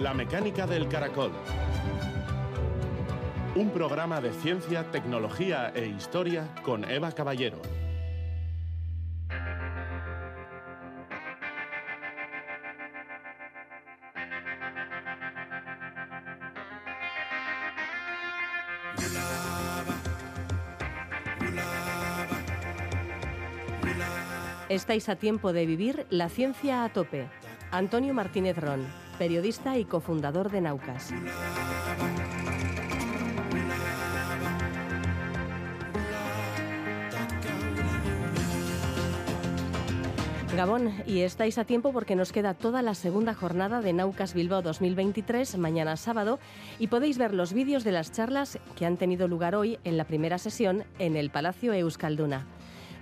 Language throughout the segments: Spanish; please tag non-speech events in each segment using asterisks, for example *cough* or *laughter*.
La mecánica del caracol. Un programa de ciencia, tecnología e historia con Eva Caballero. Estáis a tiempo de vivir la ciencia a tope. Antonio Martínez Ron, periodista y cofundador de Naucas. Gabón, y estáis a tiempo porque nos queda toda la segunda jornada de Naucas Bilbao 2023, mañana sábado, y podéis ver los vídeos de las charlas que han tenido lugar hoy en la primera sesión en el Palacio Euskalduna.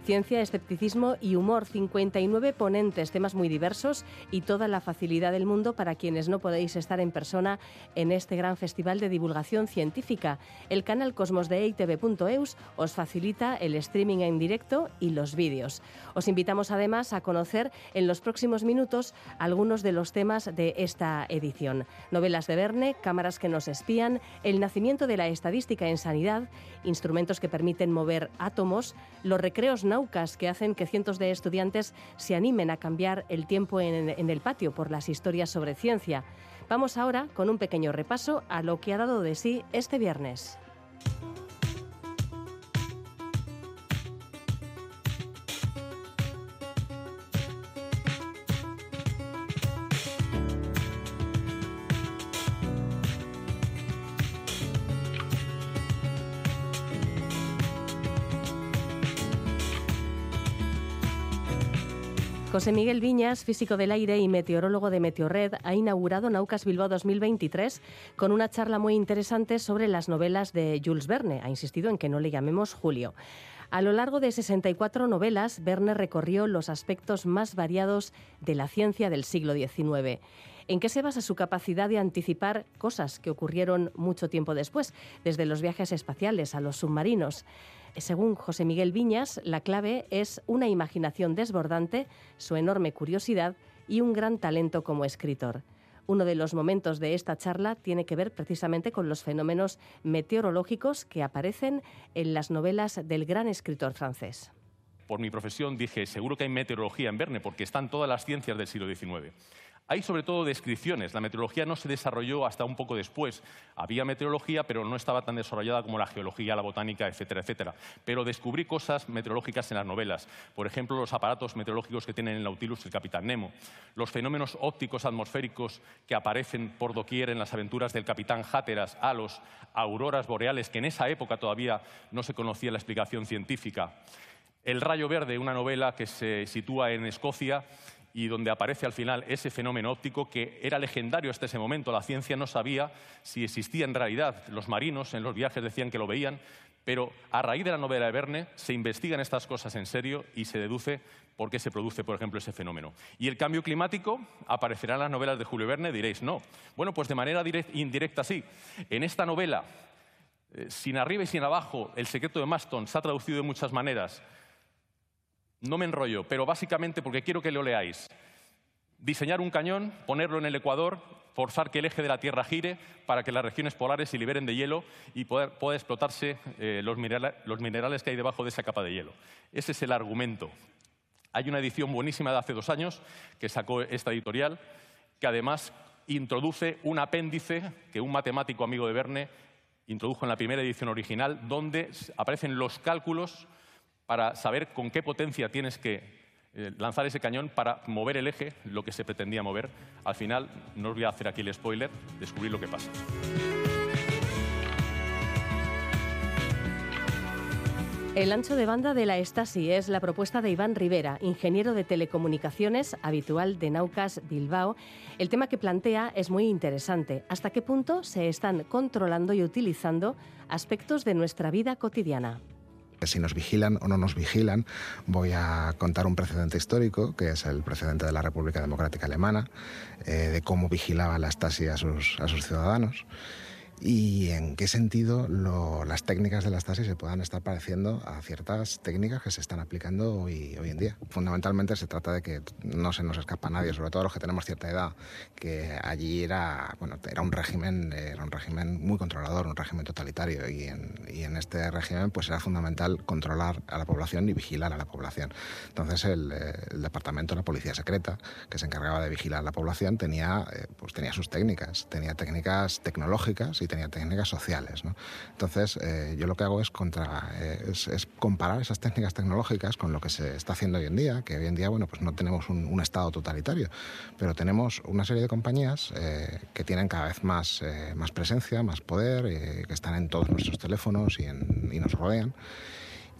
Ciencia, escepticismo y humor, 59 ponentes, temas muy diversos y toda la facilidad del mundo para quienes no podéis estar en persona en este gran festival de divulgación científica. El canal Cosmos de EITV.eus os facilita el streaming en directo y los vídeos. Os invitamos además a conocer en los próximos minutos algunos de los temas de esta edición. Novelas de Verne, cámaras que nos espían, el nacimiento de la estadística en sanidad, instrumentos que permiten mover átomos, los recreos que hacen que cientos de estudiantes se animen a cambiar el tiempo en, en el patio por las historias sobre ciencia. Vamos ahora con un pequeño repaso a lo que ha dado de sí este viernes. José Miguel Viñas, físico del aire y meteorólogo de Meteorred, ha inaugurado Naucas Bilbao 2023 con una charla muy interesante sobre las novelas de Jules Verne. Ha insistido en que no le llamemos Julio. A lo largo de 64 novelas, Verne recorrió los aspectos más variados de la ciencia del siglo XIX. ¿En qué se basa su capacidad de anticipar cosas que ocurrieron mucho tiempo después, desde los viajes espaciales a los submarinos? Según José Miguel Viñas, la clave es una imaginación desbordante, su enorme curiosidad y un gran talento como escritor. Uno de los momentos de esta charla tiene que ver precisamente con los fenómenos meteorológicos que aparecen en las novelas del gran escritor francés. Por mi profesión dije, seguro que hay meteorología en Verne, porque están todas las ciencias del siglo XIX. Hay sobre todo descripciones. La meteorología no se desarrolló hasta un poco después. Había meteorología, pero no estaba tan desarrollada como la geología, la botánica, etcétera, etcétera. Pero descubrí cosas meteorológicas en las novelas. Por ejemplo, los aparatos meteorológicos que tienen el Nautilus el Capitán Nemo. Los fenómenos ópticos atmosféricos que aparecen por doquier en las aventuras del Capitán Hatteras, halos, auroras boreales, que en esa época todavía no se conocía la explicación científica. El rayo verde, una novela que se sitúa en Escocia y donde aparece al final ese fenómeno óptico que era legendario hasta ese momento. La ciencia no sabía si existía en realidad. Los marinos en los viajes decían que lo veían, pero a raíz de la novela de Verne se investigan estas cosas en serio y se deduce por qué se produce, por ejemplo, ese fenómeno. ¿Y el cambio climático aparecerá en las novelas de Julio Verne? Diréis, no. Bueno, pues de manera indirecta sí. En esta novela, eh, sin arriba y sin abajo, El secreto de Maston se ha traducido de muchas maneras no me enrollo, pero básicamente porque quiero que lo leáis. Diseñar un cañón, ponerlo en el Ecuador, forzar que el eje de la Tierra gire para que las regiones polares se liberen de hielo y pueda explotarse eh, los, los minerales que hay debajo de esa capa de hielo. Ese es el argumento. Hay una edición buenísima de hace dos años que sacó esta editorial, que además introduce un apéndice que un matemático amigo de Verne introdujo en la primera edición original, donde aparecen los cálculos para saber con qué potencia tienes que eh, lanzar ese cañón para mover el eje, lo que se pretendía mover. Al final, no os voy a hacer aquí el spoiler, descubrir lo que pasa. El ancho de banda de la Estasi es la propuesta de Iván Rivera, ingeniero de telecomunicaciones habitual de Naucas Bilbao. El tema que plantea es muy interesante. ¿Hasta qué punto se están controlando y utilizando aspectos de nuestra vida cotidiana? Si nos vigilan o no nos vigilan, voy a contar un precedente histórico, que es el precedente de la República Democrática Alemana, eh, de cómo vigilaba la Stasi a sus, a sus ciudadanos. Y en qué sentido las técnicas de la Stasi se puedan estar pareciendo a ciertas técnicas que se están aplicando hoy, hoy en día. Fundamentalmente se trata de que no se nos escapa a nadie, sobre todo los que tenemos cierta edad, que allí era, bueno, era un régimen, era un régimen muy controlador, un régimen totalitario y en, y en este régimen pues era fundamental controlar a la población y vigilar a la población. Entonces el, el departamento, la policía secreta, que se encargaba de vigilar a la población, tenía, eh, pues tenía sus técnicas, tenía técnicas tecnológicas y tenía técnicas sociales. ¿no? Entonces, eh, yo lo que hago es, contra, eh, es, comparar esas técnicas tecnológicas con lo que se está haciendo hoy en día, que hoy en día, bueno, pues no tenemos un, Estado totalitario, pero tenemos una serie de compañías eh, que tienen cada vez más, más presencia, más poder, que están en todos nuestros teléfonos y, y nos rodean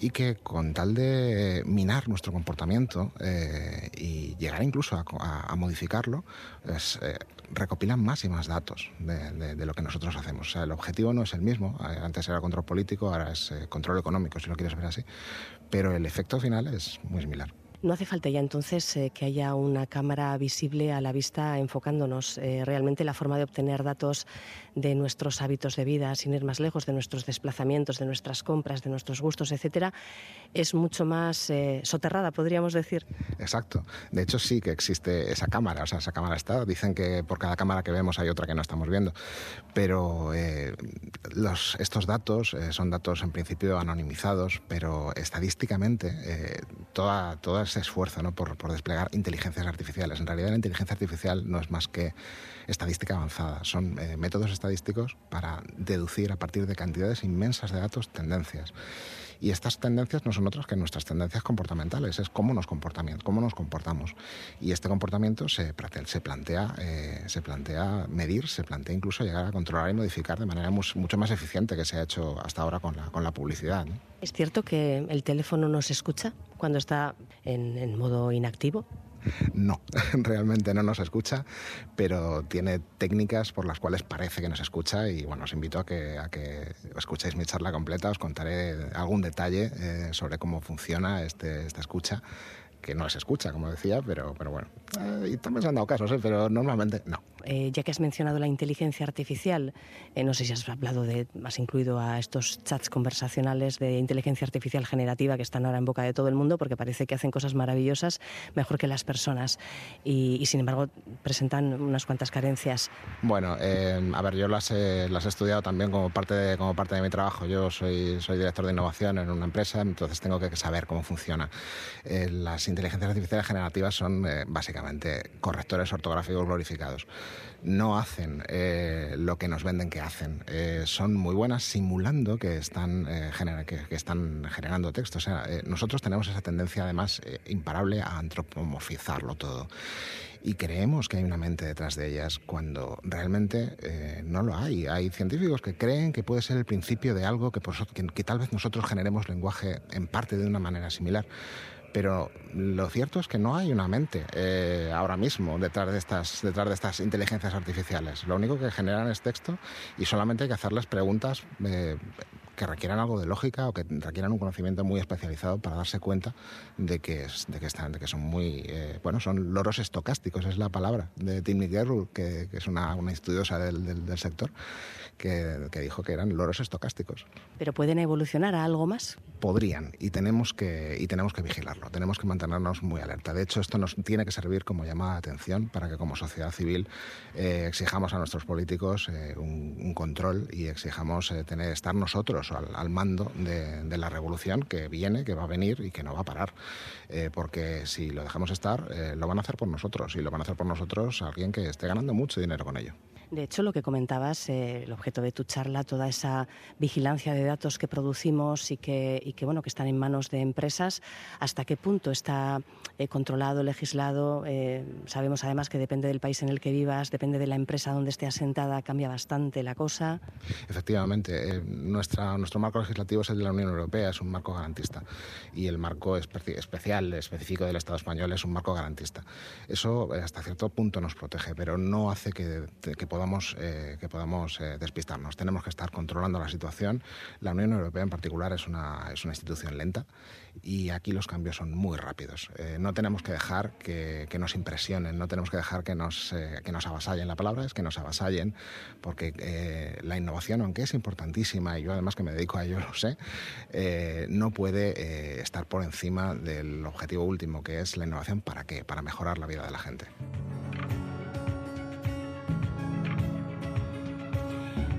y que con tal de minar nuestro comportamiento eh, y llegar incluso a, modificarlo, pues, eh, recopilan más y más datos de, lo que nosotros hacemos. El objetivo no es el mismo, eh, antes era control político, ahora es control económico, si lo quieres ver así, pero el efecto final es muy similar. No hace falta ya entonces eh, que haya una cámara visible a la vista enfocándonos. Eh, realmente la forma de obtener datos de nuestros hábitos de vida, sin ir más lejos, de nuestros desplazamientos, de nuestras compras, de nuestros gustos, etcétera, es mucho más eh, soterrada, podríamos decir. Exacto. De hecho, sí que existe esa cámara. O sea, esa cámara está. Dicen que por cada cámara que vemos hay otra que no estamos viendo. Pero los, estos datos son datos en principio anonimizados, pero estadísticamente toda, toda ese esfuerzo ¿no? por, por, desplegar inteligencias artificiales. En realidad la inteligencia artificial no es más que estadística avanzada, son eh, métodos estadísticos para deducir a partir de cantidades inmensas de datos tendencias. Y estas tendencias no son otras que nuestras tendencias comportamentales, es cómo nos, cómo nos comportamos. Y este comportamiento se, plantea, eh, se plantea medir, se plantea incluso llegar a controlar y modificar de manera mucho más eficiente que se ha hecho hasta ahora con la, con la publicidad. ¿Es cierto que el teléfono nos escucha cuando está en modo inactivo? No, *laughs* realmente no nos escucha, pero tiene técnicas por las cuales parece que nos escucha y bueno, os invito a que, a que escuchéis mi charla completa, os contaré algún detalle eh, sobre cómo funciona este, esta escucha que no se escucha, como decía, pero, pero bueno, eh, también se han dado casos, ¿eh? pero normalmente no. Eh, ya que has mencionado la inteligencia artificial, eh, no sé si has hablado de, has incluido a estos chats conversacionales de inteligencia artificial generativa que están ahora en boca de todo el mundo porque parece que hacen cosas maravillosas mejor que las personas y, sin embargo presentan unas cuantas carencias. Bueno, a ver, yo las las he estudiado también como parte, de, como parte de mi trabajo. Yo soy, soy director de innovación en una empresa, entonces tengo que saber cómo funciona. las inteligencias artificiales generativas son básicamente correctores ortográficos glorificados no hacen eh, lo que nos venden que hacen. Eh, son muy buenas simulando que están, eh, que, están generando texto. O sea, nosotros tenemos esa tendencia además imparable a antropomorfizarlo todo. Y creemos que hay una mente detrás de ellas cuando realmente no lo hay. Hay científicos que creen que puede ser el principio de algo que, que tal vez nosotros generemos lenguaje en parte de una manera similar pero lo cierto es que no hay una mente eh, ahora mismo detrás de, estas, detrás de estas inteligencias artificiales. Lo único que generan es texto y solamente hay que hacerles preguntas eh, que requieran algo de lógica o que requieran un conocimiento muy especializado para darse cuenta de que, de que, están, de que son muy, eh, bueno, son loros estocásticos, es la palabra de Tim Gerrul, que, es una, una estudiosa del, del, sector, que, que, dijo que eran loros estocásticos. ¿Pero pueden evolucionar a algo más? Podrían, y tenemos que, y tenemos que vigilarlo, tenemos que mantenernos muy alerta. De hecho, esto nos tiene que servir como llamada de atención para que como sociedad civil eh, exijamos a nuestros políticos eh, un, un, control y exijamos tener, estar nosotros al, mando de, la revolución que viene, que va a venir y que no va a parar. Eh, porque si lo dejamos estar, eh, lo van a hacer por nosotros y lo van a hacer por nosotros alguien que esté ganando mucho dinero con ello. De hecho, lo que comentabas, eh, el objeto de tu charla, toda esa vigilancia de datos que producimos y que, bueno, que están en manos de empresas, ¿hasta qué punto está eh, controlado, legislado? Eh, sabemos además que depende del país en el que vivas, depende de la empresa donde esté asentada, cambia bastante la cosa. Efectivamente, nuestro marco legislativo es el de la Unión Europea, es un marco garantista. Y el marco especial, específico del Estado español es un marco garantista. Eso hasta cierto punto nos protege, pero no hace que, que podamos, que podamos despistarnos. Tenemos que estar controlando la situación. La Unión Europea en particular es una, es una institución lenta y aquí los cambios son muy rápidos. no tenemos que dejar que, que, nos impresionen, no tenemos que dejar que nos, que nos avasallen. La palabra es que nos avasallen porque la innovación, aunque es importantísima, y yo además que me dedico a ello *laughs* lo sé, no puede estar por encima del objetivo último, que es la innovación para qué, para mejorar la vida de la gente.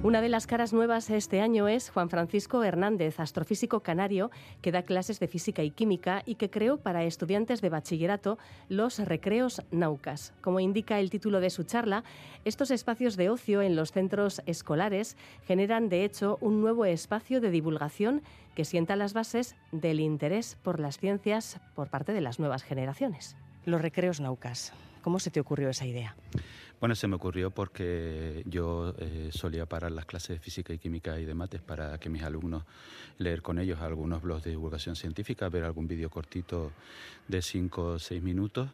Una de las caras nuevas este año es Juan Francisco Hernández, astrofísico canario que da clases de física y química y que creó para estudiantes de bachillerato los recreos Naucas. Como indica el título de su charla, estos espacios de ocio en los centros escolares generan de hecho un nuevo espacio de divulgación que sienta las bases del interés por las ciencias por parte de las nuevas generaciones. Los recreos Naucas. ¿Cómo se te ocurrió esa idea? Bueno, se me ocurrió porque yo eh, solía parar las clases de física y química y de mates para que mis alumnos leer con ellos algunos blogs de divulgación científica, ver algún vídeo cortito de 5 o 6 minutos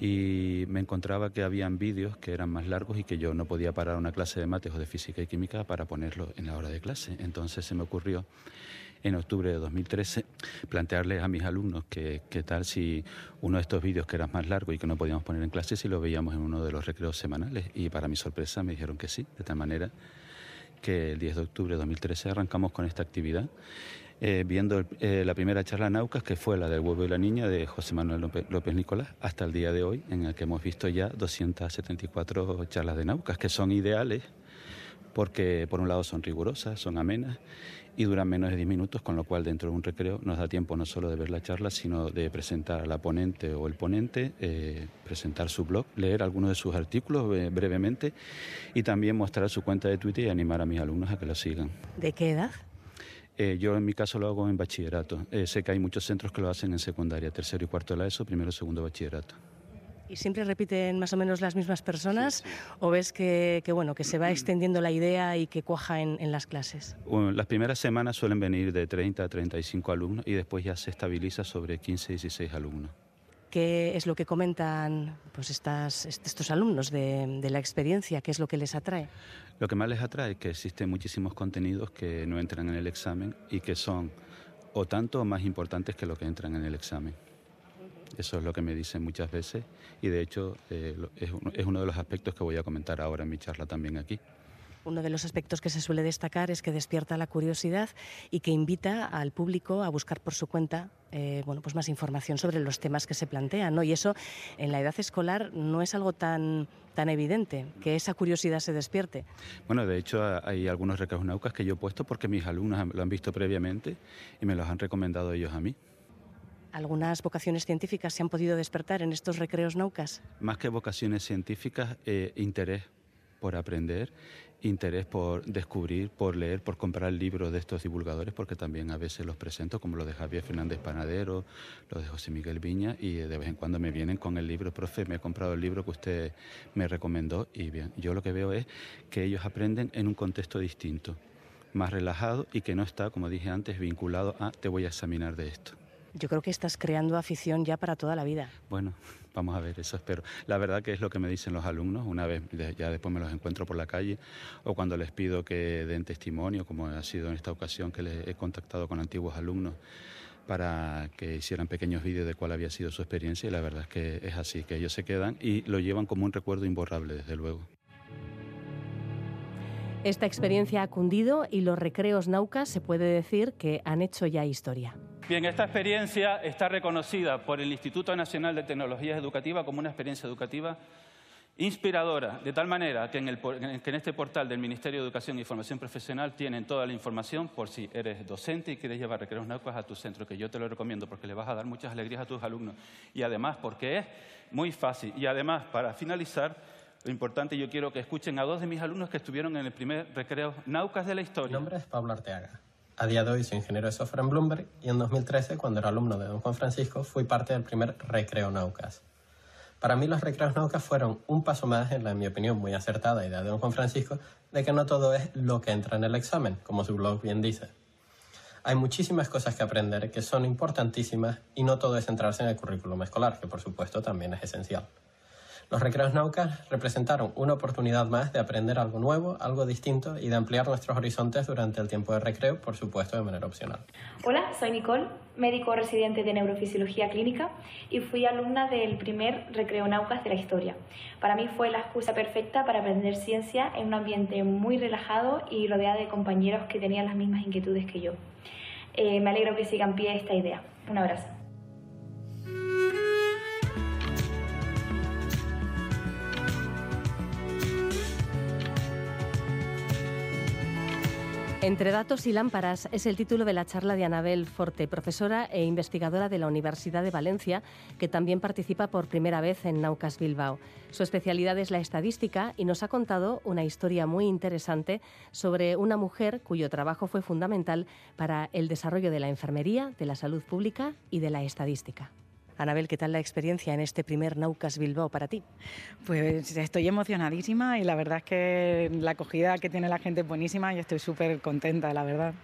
y me encontraba que habían vídeos que eran más largos y que yo no podía parar una clase de mates o de física y química para ponerlo en la hora de clase. Entonces se me ocurrió en octubre de 2013 plantearles a mis alumnos que qué tal si uno de estos vídeos que era más largo y que no podíamos poner en clase si lo veíamos en uno de los recreos semanales y para mi sorpresa me dijeron que sí, de tal manera que el 10 de octubre de 2013 arrancamos con esta actividad. Eh, viendo eh, la primera charla Naucas, que fue la del huevo y la niña de José Manuel López, López, Nicolás, hasta el día de hoy, en el que hemos visto ya 274 charlas de Naucas, que son ideales porque por un lado son rigurosas, son amenas y duran menos de 10 minutos, con lo cual dentro de un recreo nos da tiempo no solo de ver la charla, sino de presentar a la ponente o el ponente, eh, presentar su blog, leer algunos de sus artículos eh, brevemente y también mostrar su cuenta de Twitter y animar a mis alumnos a que lo sigan. ¿De qué edad? Eh, yo en mi caso lo hago en bachillerato. sé que hay muchos centros que lo hacen en secundaria, tercero y cuarto de la ESO, primero y segundo bachillerato. ¿Y siempre repiten más o menos las mismas personas o ves que, bueno, que se va extendiendo la idea y que cuaja en, las clases? las primeras semanas suelen venir de 30 a 35 alumnos y después ya se estabiliza sobre 15, 16 alumnos. ¿Qué es lo que comentan pues estas, estos alumnos de, de, la experiencia? ¿Qué es lo que les atrae? Lo que más les atrae es que existen muchísimos contenidos que no entran en el examen y que son o tanto o más importantes que lo que entran en el examen. Eso es lo que me dicen muchas veces y de hecho eh, es uno de los aspectos que voy a comentar ahora en mi charla también aquí. Uno de los aspectos que se suele destacar es que despierta la curiosidad y que invita al público a buscar por su cuenta eh, bueno, pues más información sobre los temas que se plantean. ¿no? Y eso en la edad escolar no es algo tan, tan evidente, que esa curiosidad se despierte. Bueno, de hecho hay algunos recreos naucas que yo he puesto porque mis alumnos lo han visto previamente y me los han recomendado ellos a mí algunas vocaciones científicas se han podido despertar en estos recreos naucas? Más que vocaciones científicas, eh, interés por aprender, interés por descubrir, por leer, por comprar libros de estos divulgadores, porque también a veces los presento, como los de Javier Fernández Panadero, los de José Miguel Viña, y de vez en cuando me vienen con el libro, profe, me he comprado el libro que usted me recomendó, y bien, yo lo que veo es que ellos aprenden en un contexto distinto, más relajado y que no está, como dije antes, vinculado a te voy a examinar de esto. Yo creo que estás creando afición ya para toda la vida. Bueno, *laughs* vamos a ver, eso espero. La verdad que es lo que me dicen los alumnos, una vez, ya después me los encuentro por la calle, o cuando les pido que den testimonio, como ha sido en esta ocasión que les he contactado con antiguos alumnos para que hicieran pequeños vídeos de cuál había sido su experiencia y la verdad es que es así, que ellos se quedan y lo llevan como un recuerdo imborrable, desde luego. Esta experiencia ha cundido y los recreos Naucas se puede decir que han hecho ya historia. Bien, esta experiencia está reconocida por el Instituto Nacional de Tecnologías Educativas como una experiencia educativa inspiradora, de tal manera que en, este portal del Ministerio de Educación y Formación Profesional tienen toda la información por si eres docente y quieres llevar recreos naucas a tu centro, que yo te lo recomiendo porque le vas a dar muchas alegrías a tus alumnos. Y además porque es muy fácil. Y además, para finalizar, lo importante, yo quiero que escuchen a dos de mis alumnos que estuvieron en el primer recreo Naucas de la historia. Mi nombre es Pablo Arteaga. A día de hoy soy ingeniero de software en Bloomberg y en 2013, cuando era alumno de Don Juan Francisco, fui parte del primer Recreo Naucas. Para mí los Recreos Naucas fueron un paso más en la, en mi opinión, muy acertada idea de Don Juan Francisco de que no todo es lo que entra en el examen, como su blog bien dice. Hay muchísimas cosas que aprender que son importantísimas y no todo es centrarse en el currículum escolar, que por supuesto también es esencial. Los recreos Naucas representaron una oportunidad más de aprender algo nuevo, algo distinto y de ampliar nuestros horizontes durante el tiempo de recreo, por supuesto de manera opcional. Hola, soy Nicole, médico residente de neurofisiología clínica y fui alumna del primer recreo Naucas de la historia. Para mí fue la excusa perfecta para aprender ciencia en un ambiente muy relajado y rodeada de compañeros que tenían las mismas inquietudes que yo. Eh, me alegro que sigan pie esta idea. Un abrazo. Entre datos y lámparas es el título de la charla de Anabel Forte, profesora e investigadora de la Universidad de Valencia, que también participa por primera vez en Naucas Bilbao. Su especialidad es la estadística y nos ha contado una historia muy interesante sobre una mujer cuyo trabajo fue fundamental para el desarrollo de la enfermería, de la salud pública y de la estadística. Anabel, ¿qué tal la experiencia en este primer Naucas Bilbao para ti? Pues estoy emocionadísima y la verdad es que la acogida que tiene la gente es buenísima y estoy súper contenta, la verdad.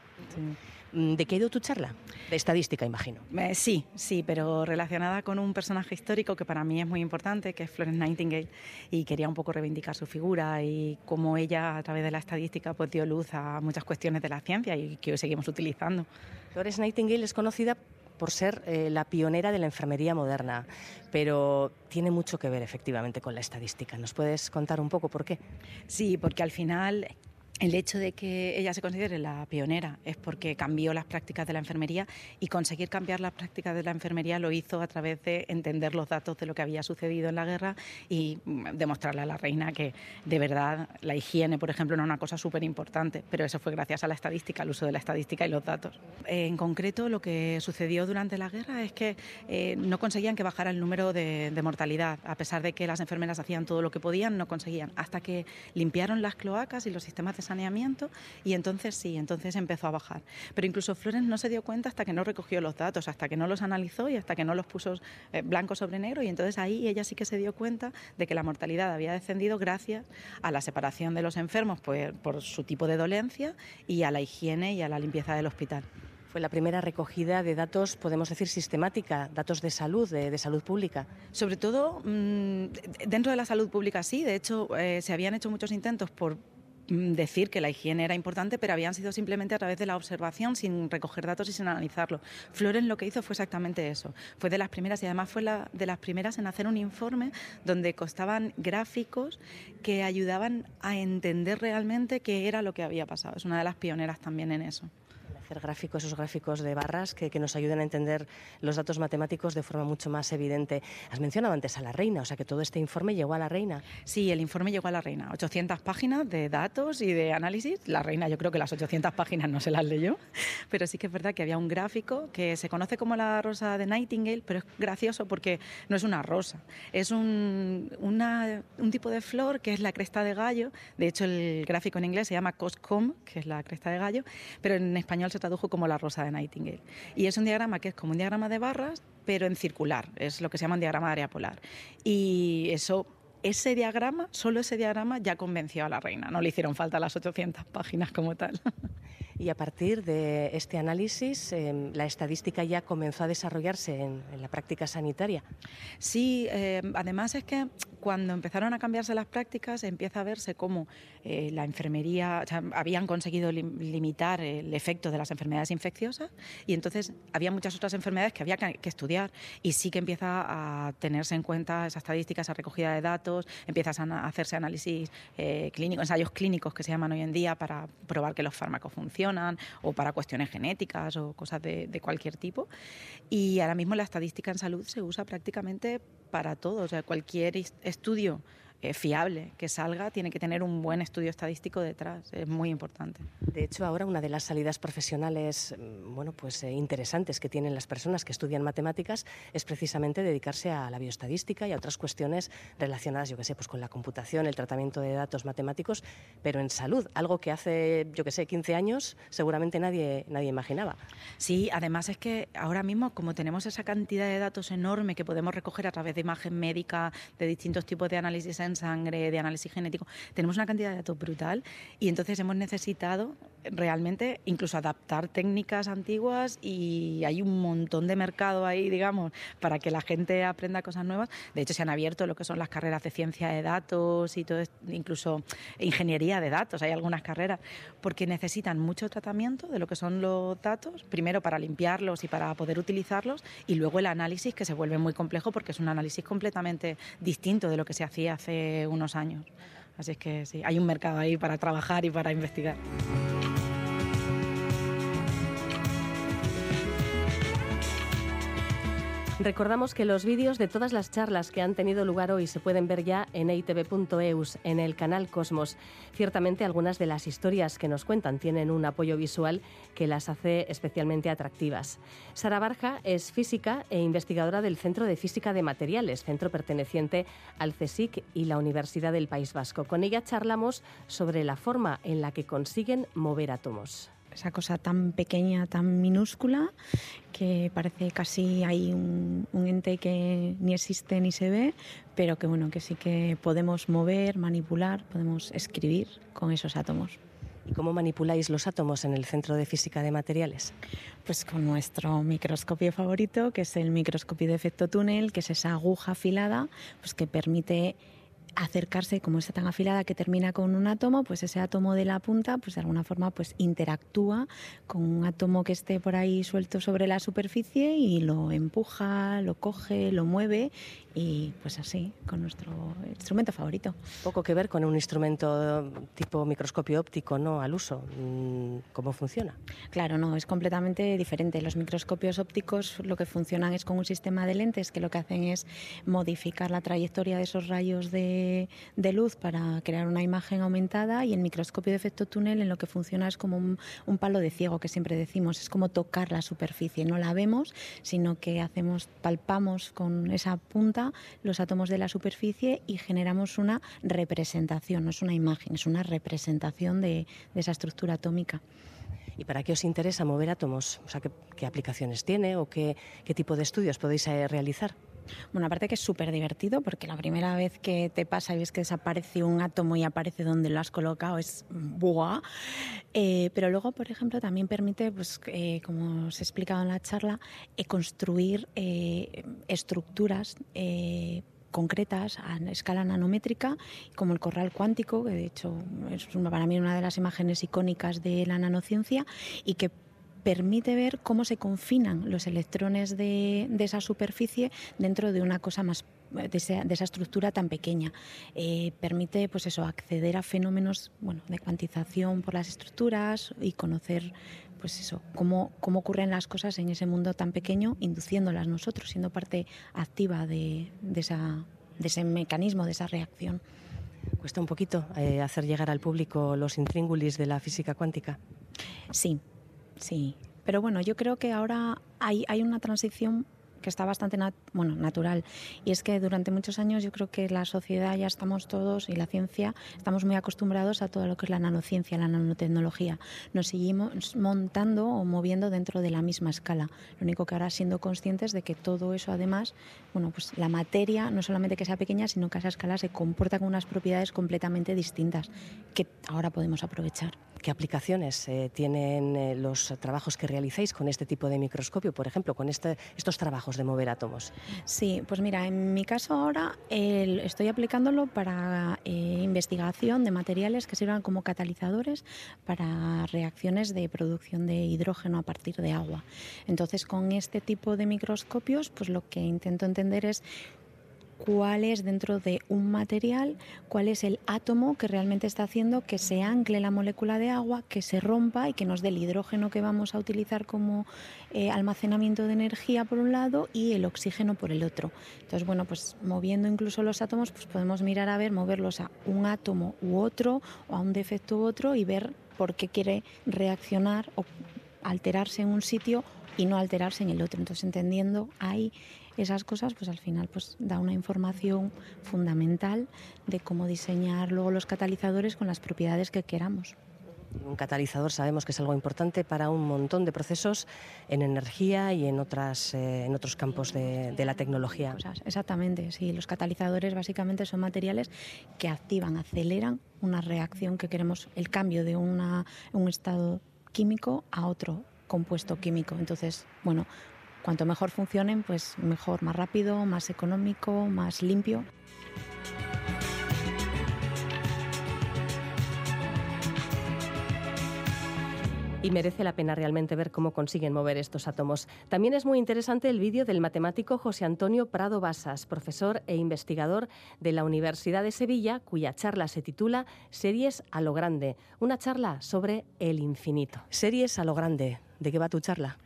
Mm, ¿De qué ha ido tu charla? De estadística, imagino. Eh, sí, sí, pero relacionada con un personaje histórico que para mí es muy importante, que es Florence Nightingale, y quería un poco reivindicar su figura y cómo ella, a través de la estadística, pues dio luz a muchas cuestiones de la ciencia y que hoy seguimos utilizando. Florence Nightingale es conocida por ser eh, la pionera de la enfermería moderna, pero tiene mucho que ver efectivamente con la estadística. ¿Nos puedes contar un poco por qué? Sí, porque al final el hecho de que ella se considere la pionera es porque cambió las prácticas de la enfermería y conseguir cambiar las prácticas de la enfermería lo hizo a través de entender los datos de lo que había sucedido en la guerra y mm, demostrarle a la reina que de verdad la higiene, por ejemplo, era una cosa súper importante, pero eso fue gracias a la estadística, al uso de la estadística y los datos. En concreto, lo que sucedió durante la guerra es que eh, no conseguían que bajara el número de, de mortalidad, a pesar de que las enfermeras hacían todo lo que podían, no conseguían, hasta que limpiaron las cloacas y los sistemas de saneamiento y entonces sí, entonces empezó a bajar. Pero incluso Florence no se dio cuenta hasta que no recogió los datos, hasta que no los analizó y hasta que no los puso eh, blanco sobre negro y entonces ahí ella sí que se dio cuenta de que la mortalidad había descendido gracias a la separación de los enfermos pues, por su tipo de dolencia y a la higiene y a la limpieza del hospital. Fue la primera recogida de datos, podemos decir, sistemática, datos de salud, de, salud pública. Sobre todo mmm, dentro de la salud pública sí, de hecho eh, se habían hecho muchos intentos por Mm, decir que la higiene era importante, pero habían sido simplemente a través de la observación, sin recoger datos y sin analizarlo. Floren lo que hizo fue exactamente eso. Fue de las primeras y además fue la, de las primeras en hacer un informe donde costaban gráficos que ayudaban a entender realmente qué era lo que había pasado. Es una de las pioneras también en eso hacer gráficos, esos gráficos de barras que, que, nos ayuden a entender los datos matemáticos de forma mucho más evidente. Has mencionado antes a la reina, o sea que todo este informe llegó a la reina. Sí, el informe llegó a la reina. 800 páginas de datos y de análisis. La reina, yo creo que las 800 páginas no se las leyó, *laughs* pero sí que es verdad que había un gráfico que se conoce como la rosa de Nightingale, pero es gracioso porque no es una rosa, es un, una, un tipo de flor que es la cresta de gallo. De hecho, el gráfico en inglés se llama Coscom, que es la cresta de gallo, pero en español se tradujo como la rosa de Nightingale. Y es un diagrama que es como un diagrama de barras, pero en circular, es lo que se llama un diagrama de área polar. Y eso ese diagrama, solo ese diagrama ya convenció a la reina, no le hicieron falta las 800 páginas como tal. *laughs* Y a partir de este análisis, eh, la estadística ya comenzó a desarrollarse en, en la práctica sanitaria. Sí, eh, además es que cuando empezaron a cambiarse las prácticas, empieza a verse cómo eh, la enfermería, o sea, habían conseguido lim limitar el efecto de las enfermedades infecciosas y entonces había muchas otras enfermedades que había que, que estudiar y sí que empieza a tenerse en cuenta esa estadística, esa recogida de datos, empiezan a hacerse análisis eh, clínicos, ensayos clínicos que se llaman hoy en día para probar que los fármacos funcionan o para cuestiones genéticas o cosas de, de, cualquier tipo. Y ahora mismo la estadística en salud se usa prácticamente para todo. O sea, cualquier estudio fiable que salga tiene que tener un buen estudio estadístico detrás. Es muy importante. De hecho, ahora una de las salidas profesionales mm, bueno, pues, eh, interesantes que tienen las personas que estudian matemáticas es precisamente dedicarse a la bioestadística y a otras cuestiones relacionadas, yo que sé, pues con la computación, el tratamiento de datos matemáticos, pero en salud, algo que hace, yo que sé, 15 años seguramente nadie, nadie imaginaba. Sí, además es que ahora mismo, como tenemos esa cantidad de datos enorme que podemos recoger a través de imagen médica, de distintos tipos de análisis en en sangre, de análisis genético. Tenemos una cantidad de datos brutal y entonces hemos necesitado realmente incluso adaptar técnicas antiguas y hay un montón de mercado ahí, digamos, para que la gente aprenda cosas nuevas. De hecho, se han abierto lo que son las carreras de ciencia de datos y todo, incluso ingeniería de datos, hay algunas carreras, porque necesitan mucho tratamiento de lo que son los datos, primero para limpiarlos y para poder utilizarlos, y luego el análisis que se vuelve muy complejo porque es un análisis completamente distinto de lo que se hacía hace unos años. Así es que sí, hay un mercado ahí para trabajar y para investigar. Recordamos que los vídeos de todas las charlas que han tenido lugar hoy se pueden ver ya en eitv.eus, en el canal Cosmos. Ciertamente algunas de las historias que nos cuentan tienen un apoyo visual que las hace especialmente atractivas. Sara Barja es física e investigadora del Centro de Física de Materiales, centro perteneciente al CSIC y la Universidad del País Vasco. Con ella charlamos sobre la forma en la que consiguen mover átomos esa cosa tan pequeña, tan minúscula, que parece casi hay un, ente que ni existe ni se ve, pero que bueno, que sí que podemos mover, manipular, podemos escribir con esos átomos. ¿Y cómo manipuláis los átomos en el Centro de Física de Materiales? Pues con nuestro microscopio favorito, que es el microscopio de efecto túnel, que es esa aguja afilada, pues que permite acercarse, como está tan afilada que termina con un átomo, pues ese átomo de la punta, pues de alguna forma pues interactúa con un átomo que esté por ahí suelto sobre la superficie y lo empuja, lo coge, lo mueve y pues así, con nuestro instrumento favorito. Poco que ver con un instrumento tipo microscopio óptico, ¿no? Al uso. Mm, ¿Cómo funciona? Claro, no, es completamente diferente. Los microscopios ópticos lo que funcionan es con un sistema de lentes que lo que hacen es modificar la trayectoria de esos rayos de, de luz para crear una imagen aumentada y el microscopio de efecto túnel en lo que funciona es como un, un palo de ciego que siempre decimos, es como tocar la superficie, no la vemos, sino que hacemos, palpamos con esa punta los átomos de la superficie y generamos una representación, no es una imagen, es una representación de, esa estructura atómica. ¿Y para qué os interesa mover átomos? O sea, ¿qué, aplicaciones tiene o qué, qué tipo de estudios podéis eh, realizar? Bueno, aparte que es súper divertido porque la primera vez que te pasa y ves que desaparece un átomo y aparece donde lo has colocado es ¡buah! Eh, pero luego, por ejemplo, también permite, pues, eh, como os he explicado en la charla, eh, construir estructuras concretas a escala nanométrica, como el corral cuántico, que de hecho es para mí una de las imágenes icónicas de la nanociencia, y que permite ver cómo se confinan los electrones de, esa superficie dentro de una cosa más de esa, estructura tan pequeña. Eh, permite pues eso, acceder a fenómenos bueno, de cuantización por las estructuras y conocer pues eso, cómo, cómo ocurren las cosas en ese mundo tan pequeño, induciéndolas nosotros, siendo parte activa de, esa, de ese mecanismo, de esa reacción. ¿Cuesta un poquito eh, hacer llegar al público los intríngulis de la física cuántica? Sí, Sí, pero bueno, yo creo que ahora hay, hay una transición que está bastante bueno, natural. Y es que durante muchos años yo creo que la sociedad ya estamos todos y la ciencia estamos muy acostumbrados a todo lo que es la nanociencia, la nanotecnología. Nos seguimos montando o moviendo dentro de la misma escala. Lo único que ahora siendo conscientes de que todo eso además, bueno, pues la materia no solamente que sea pequeña, sino que a esa escala se comporta con unas propiedades completamente distintas que ahora podemos aprovechar. ¿Qué aplicaciones eh, tienen eh, los trabajos que realizáis con este tipo de microscopio, por ejemplo, con este, estos trabajos de mover átomos? Sí, pues mira, en mi caso ahora estoy aplicándolo para eh, investigación de materiales que sirvan como catalizadores para reacciones de producción de hidrógeno a partir de agua. Entonces, con este tipo de microscopios, pues lo que intento entender es cuál es dentro de un material, cuál es el átomo que realmente está haciendo que se ancle la molécula de agua, que se rompa y que nos dé el hidrógeno que vamos a utilizar como eh, almacenamiento de energía por un lado y el oxígeno por el otro. Entonces, bueno, pues moviendo incluso los átomos, pues podemos mirar a ver, moverlos a un átomo u otro o a un defecto u otro y ver por qué quiere reaccionar o alterarse en un sitio y no alterarse en el otro. Entonces, entendiendo ahí esas cosas, pues al final pues da una información fundamental de cómo diseñar luego los catalizadores con las propiedades que queramos. Un catalizador sabemos que es algo importante para un montón de procesos en energía y en, otras, eh, en otros campos de, de, la tecnología. Exactamente, sí. Los catalizadores básicamente son materiales que activan, aceleran una reacción que queremos, el cambio de una, un estado químico a otro compuesto químico. Entonces, bueno, cuanto mejor funcionen, pues mejor, más rápido, más económico, más limpio. y merece la pena realmente ver cómo consiguen mover estos átomos. También es muy interesante el vídeo del matemático José Antonio Prado Basas, profesor e investigador de la Universidad de Sevilla, cuya charla se titula Series a lo Grande, una charla sobre el infinito. Series a lo Grande, ¿de qué va tu charla?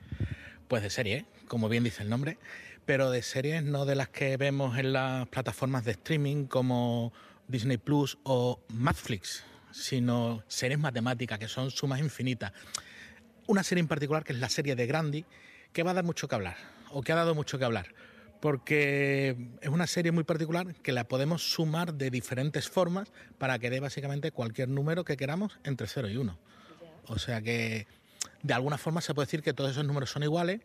Pues de serie, como bien dice el nombre, pero de series no de las que vemos en las plataformas de streaming como Disney Plus o Madflix, sino series matemáticas que son sumas infinitas una serie en particular que es la serie de Grandi, que va a dar mucho que hablar, o que ha dado mucho que hablar, porque es una serie muy particular que la podemos sumar de diferentes formas para que dé básicamente cualquier número que queramos entre 0 y 1. O sea que de alguna forma se puede decir que todos esos números son iguales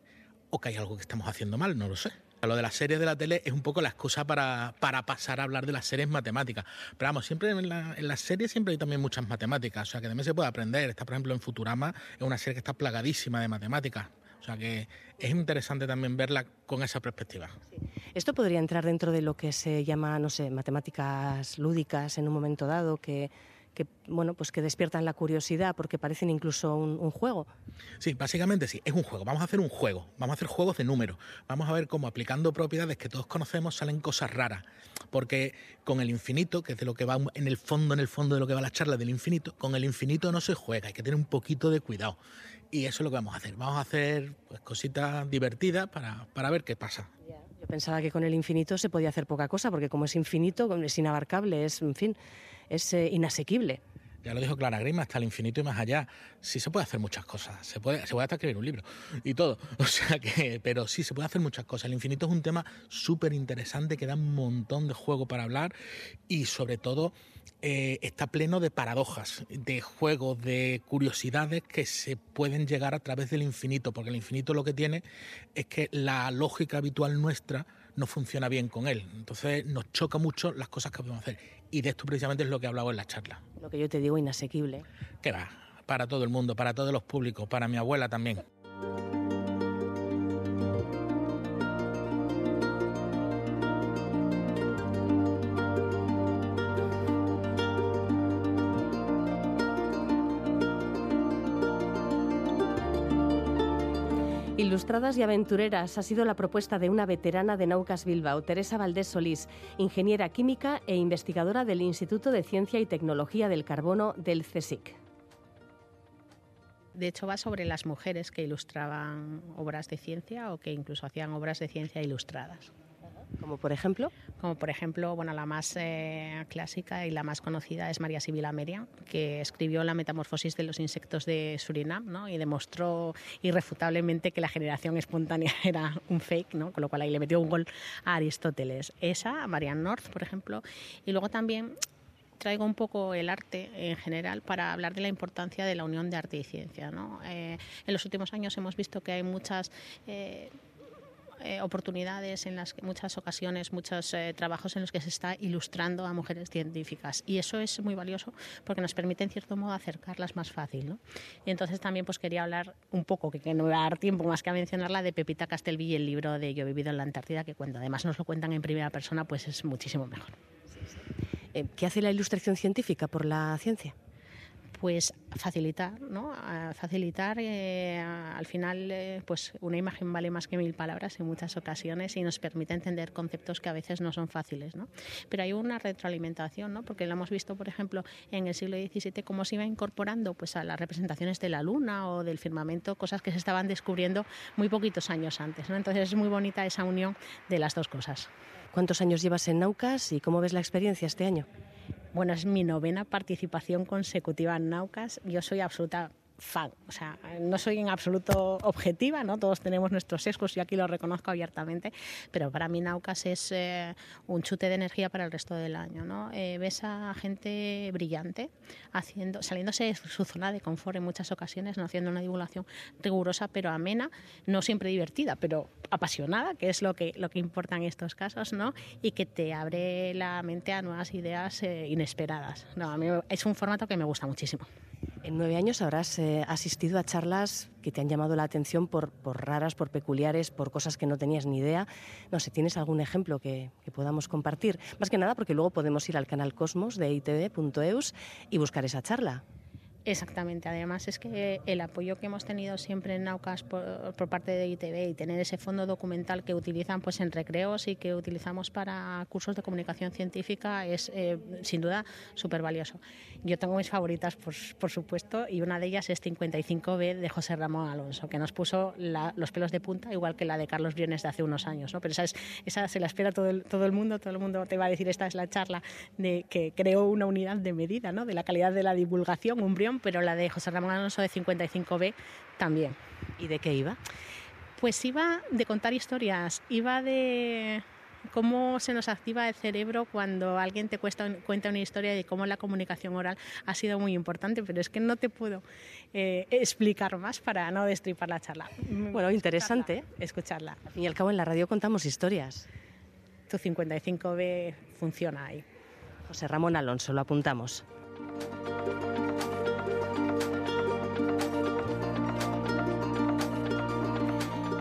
o que hay algo que estamos haciendo mal, no lo sé. Lo de las series de la tele es un poco la excusa para, para pasar a hablar de las series matemáticas. Pero vamos, siempre en, las series siempre hay también muchas matemáticas, o sea que también se puede aprender. Está, por ejemplo, en Futurama, es una serie que está plagadísima de matemáticas. O sea que es interesante también verla con esa perspectiva. Esto podría entrar dentro de lo que se llama, no sé, matemáticas lúdicas en un momento dado, que que, bueno, pues que despiertan la curiosidad porque parecen incluso un, juego. Sí, básicamente sí, es un juego. Vamos a hacer un juego, vamos a hacer juegos de números. Vamos a ver cómo aplicando propiedades que todos conocemos salen cosas raras. Porque con el infinito, que es de lo que va en el fondo, en el fondo de lo que va la charla del infinito, con el infinito no se juega, hay que tener un poquito de cuidado. Y eso es lo que vamos a hacer. Vamos a hacer pues, cositas divertidas para, para ver qué pasa. Yo pensaba que con el infinito se podía hacer poca cosa, porque como es infinito, es inabarcable, es, en fin, es eh, inasequible. Ya lo dijo Clara Grima, hasta el infinito y más allá. Sí se puede hacer muchas cosas. Se puede, se puede hasta escribir un libro y todo. *laughs* O sea que, pero sí se puede hacer muchas cosas. El infinito es un tema súper interesante que da un montón de juego para hablar y sobre todo eh, está pleno de paradojas, de juegos, de curiosidades que se pueden llegar a través del infinito, porque el infinito lo que tiene es que la lógica habitual nuestra no funciona bien con él. Entonces nos choca mucho las cosas que podemos hacer. Y de esto precisamente es lo que he hablado en la charla. Lo que yo te digo, inasequible. Que va, para todo el mundo, para todos los públicos, para mi abuela también. Ilustradas y aventureras ha sido la propuesta de una veterana de Naucas Bilbao, Teresa Valdés Solís, ingeniera química e investigadora del Instituto de Ciencia y Tecnología del Carbono del CSIC. De hecho, va sobre las mujeres que ilustraban obras de ciencia o que incluso hacían obras de ciencia ilustradas. ¿Como por ejemplo? Como por ejemplo, bueno, la más eh, clásica y la más conocida es María Sibila Meria, que escribió La metamorfosis de los insectos de Surinam ¿no? y demostró irrefutablemente que la generación espontánea *laughs* era un fake, ¿no? con lo cual ahí le metió un gol a Aristóteles. Esa, Marianne North, por ejemplo, y luego también traigo un poco el arte en general para hablar de la importancia de la unión de arte y ciencia. ¿no? Eh, en los últimos años hemos visto que hay muchas... Eh, eh, oportunidades en las que muchas ocasiones, muchos eh, trabajos en los que se está ilustrando a mujeres científicas y eso es muy valioso porque nos permite en cierto modo acercarlas más fácil. ¿no? Y entonces también pues quería hablar un poco, que, no me va a dar tiempo más que a mencionarla, de Pepita Castelví y el libro de Yo he vivido en la Antártida que cuando además nos lo cuentan en primera persona pues es muchísimo mejor. Eh, ¿Qué hace la ilustración científica por la ciencia? Pues facilitar, ¿no? facilitar, eh, al final, eh, pues una imagen vale más que mil palabras en muchas ocasiones y nos permite entender conceptos que a veces no son fáciles, ¿no? Pero hay una retroalimentación, ¿no? Porque lo hemos visto, por ejemplo, en el siglo XVII, cómo se iba incorporando pues, a las representaciones de la luna o del firmamento, cosas que se estaban descubriendo muy poquitos años antes, ¿no? Entonces es muy bonita esa unión de las dos cosas. ¿Cuántos años llevas en Naucas y cómo ves la experiencia este año? Bueno, es mi novena participación consecutiva en Naucas. Yo soy absoluta O sea, no soy en absoluto objetiva, ¿no? Todos tenemos nuestros sesgos y aquí lo reconozco abiertamente, pero para mí Naucas es eh, un chute de energía para el resto del año, ¿no? Eh, ves a gente brillante haciendo, saliéndose de su zona de confort en muchas ocasiones, no haciendo una divulgación rigurosa pero amena, no siempre divertida, pero apasionada, que es lo que, lo que importa en estos casos, ¿no? Y que te abre la mente a nuevas ideas eh, inesperadas. No, a mí es un formato que me gusta muchísimo. En nueve años habrás eh, asistido a charlas que te han llamado la atención por, raras, por peculiares, por cosas que no tenías ni idea. No sé, ¿tienes algún ejemplo que, que podamos compartir? Más que nada porque luego podemos ir al canal Cosmos de itv.eus y buscar esa charla. Exactamente, además es que el apoyo que hemos tenido siempre en Naucas por, parte de ITV y tener ese fondo documental que utilizan pues en recreos y que utilizamos para cursos de comunicación científica es eh, sin duda súper valioso. Yo tengo mis favoritas, por, por, supuesto, y una de ellas es 55B de José Ramón Alonso, que nos puso los pelos de punta, igual que la de Carlos Briones de hace unos años. ¿no? Pero esa, es, esa se la espera todo el, todo el mundo, todo el mundo te va a decir, esta es la charla que creó una unidad de medida ¿no? de la calidad de la divulgación, un brión pero la de José Ramón Alonso de 55B también. ¿Y de qué iba? Pues iba de contar historias, iba de cómo se nos activa el cerebro cuando alguien te cuenta una historia y cómo la comunicación oral ha sido muy importante, pero es que no te puedo eh, explicar más para no destripar la charla. Bueno, interesante escucharla. Y al cabo en la radio contamos historias. Tu 55B funciona ahí. José Ramón Alonso, lo apuntamos.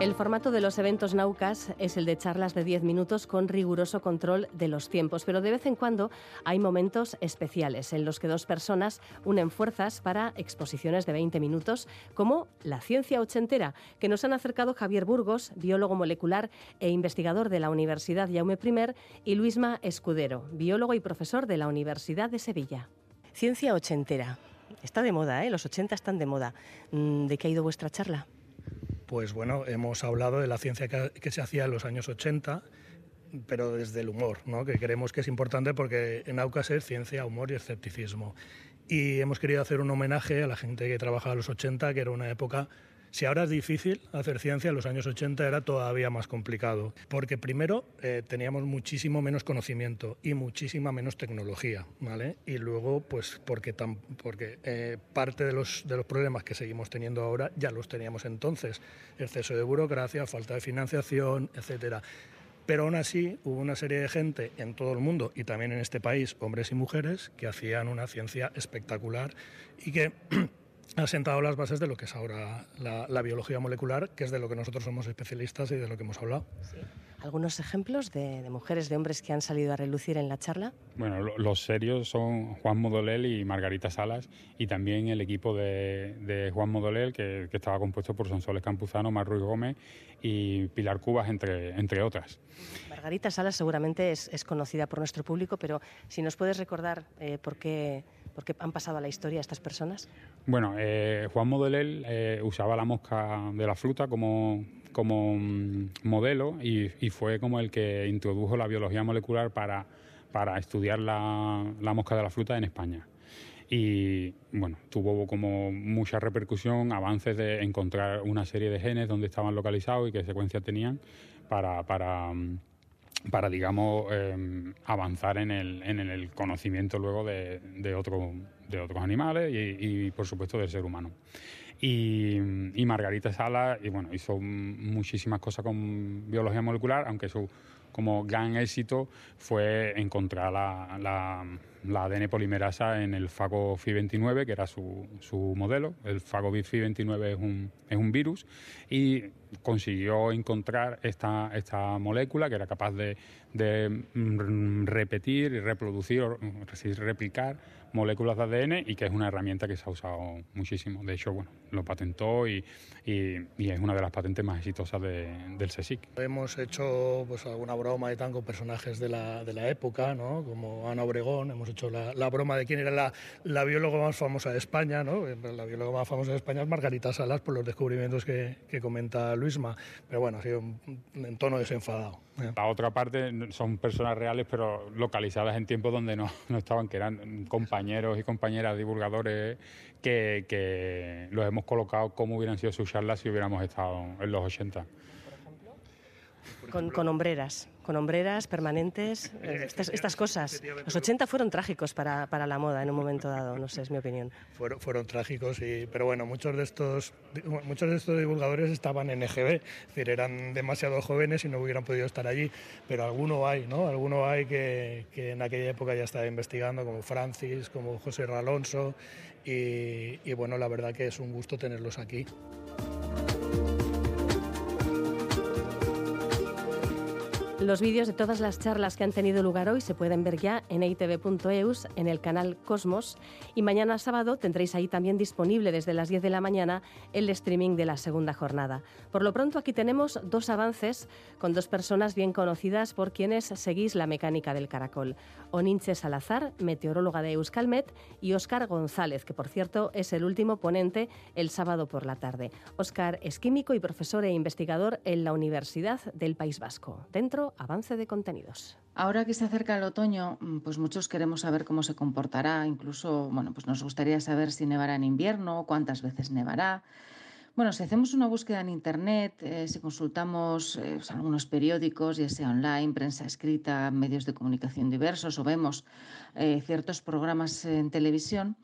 El formato de los eventos Naucas es el de charlas de 10 minutos con riguroso control de los tiempos, pero de vez en cuando hay momentos especiales en los que dos personas unen fuerzas para exposiciones de 20 minutos, como la ciencia ochentera, que nos han acercado Javier Burgos, biólogo molecular e investigador de la Universidad Jaume I, y Luisma Escudero, biólogo y profesor de la Universidad de Sevilla. Ciencia ochentera. Está de moda, ¿eh? Los 80 están de moda. Mm, ¿De qué ha ido vuestra charla? Pues bueno, hemos hablado de la ciencia que, se hacía en los años 80, pero desde el humor, ¿no? que creemos que es importante porque en AUCAS es ciencia, humor y escepticismo. Y hemos querido hacer un homenaje a la gente que trabajaba en los 80, que era una época si ahora es difícil hacer ciencia, en los años 80 era todavía más complicado, porque primero eh, teníamos muchísimo menos conocimiento y muchísima menos tecnología, ¿vale? Y luego, pues porque, eh, parte de los, de los problemas que seguimos teniendo ahora ya los teníamos entonces, exceso de burocracia, falta de financiación, etcétera. Pero aún así hubo una serie de gente en todo el mundo y también en este país, hombres y mujeres, que hacían una ciencia espectacular y que *clears throat* ha sentado las bases de lo que es ahora la, biología molecular, que es de lo que nosotros somos especialistas y de lo que hemos hablado. ¿Algunos ejemplos de, mujeres, de hombres que han salido a relucir en la charla? Bueno, los serios son Juan Modolel y Margarita Salas, y también el equipo de, Juan Modolel, que, estaba compuesto por Sonsoles Campuzano, Mar Ruiz Gómez y Pilar Cubas, entre, entre otras. Margarita Salas seguramente es, conocida por nuestro público, pero si nos puedes recordar eh, por qué ¿Por qué han pasado a la historia estas personas? Bueno, eh, Juan Modelel eh, usaba la mosca de la fruta como, como mm, modelo y, fue como el que introdujo la biología molecular para, para estudiar la, la mosca de la fruta en España y bueno, tuvo como mucha repercusión, avances de encontrar una serie de genes donde estaban localizados y qué secuencia tenían para, para mm, para, digamos, em, avanzar en el, en el conocimiento luego de, de, otro, de otros animales y, por supuesto, del ser humano. Y, Margarita Sala y, bueno, hizo muchísimas cosas con biología molecular, aunque su como gran éxito fue encontrar la, la, la ADN polimerasa en el fago FI29, que era su, su modelo. El fago FI29 es un, es un virus y consiguió encontrar esta, esta molécula que era capaz de, de mm, repetir y reproducir, o replicar moléculas de ADN y que es una herramienta que se ha usado muchísimo. De hecho, bueno, lo patentó y, y, es una de las patentes más exitosas del CSIC. Hemos hecho pues, alguna broma y tan con personajes de la, de la época, ¿no? como Ana Obregón, hemos hecho la, la broma de quién era la, la, bióloga más famosa de España. ¿no? La bióloga más famosa de España es Margarita Salas por los descubrimientos que, que comenta Luisma, pero bueno, ha sido en tono desenfadado. La otra parte son personas reales, pero localizadas en tiempos donde no, no estaban, que eran compañeros y compañeras divulgadores que, que los hemos colocado como hubieran sido sus charlas si hubiéramos estado en los 80. Con, con hombreras con hombreras permanentes, *laughs* eh, estas, cosas. Los 80 fueron trágicos para, para, la moda en un momento dado, no sé, es mi opinión. Fueron, fueron trágicos, y, pero bueno, muchos de, estos, muchos de estos divulgadores estaban en EGB, es decir, eran demasiado jóvenes y no hubieran podido estar allí, pero alguno hay, ¿no? Alguno hay que, que en aquella época ya estaba investigando, como Francis, como José Alonso, y, y bueno, la verdad que es un gusto tenerlos aquí. Los vídeos de todas las charlas que han tenido lugar hoy se pueden ver ya en itv.eus, en el canal Cosmos, y mañana sábado tendréis ahí también disponible desde las 10 de la mañana el streaming de la segunda jornada. Por lo pronto aquí tenemos dos avances con dos personas bien conocidas por quienes seguís la mecánica del caracol. Oninche Salazar, meteoróloga de Euskalmet, y Óscar González, que por cierto es el último ponente el sábado por la tarde. Óscar es químico y profesor e investigador en la Universidad del País Vasco. Dentro avance de contenidos. Ahora que se acerca el otoño, mm, pues muchos queremos saber cómo se comportará, incluso, bueno, pues nos gustaría saber si nevará en invierno, cuántas veces nevará. Bueno, si hacemos una búsqueda en Internet, eh, si consultamos eh, pues, algunos periódicos, ya sea online, prensa escrita, medios de comunicación diversos o vemos eh, ciertos programas en televisión,